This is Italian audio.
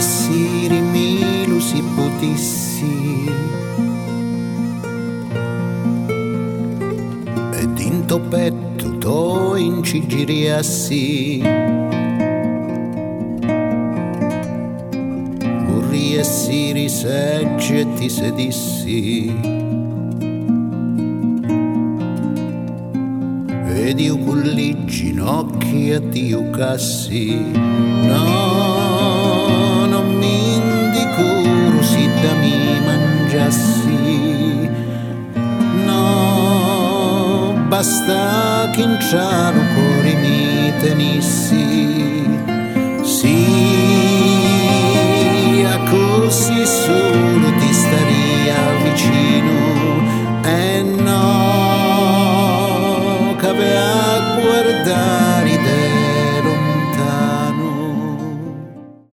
si rimilu si potissi e dinto petto to incigiriassi Morri e si risegge e ti sedissi. Ed io con le ginocchia ti cassi no basta che in cielo cuore mi tenissi. Sì a così solo ti staria vicino. E no che aveva guardato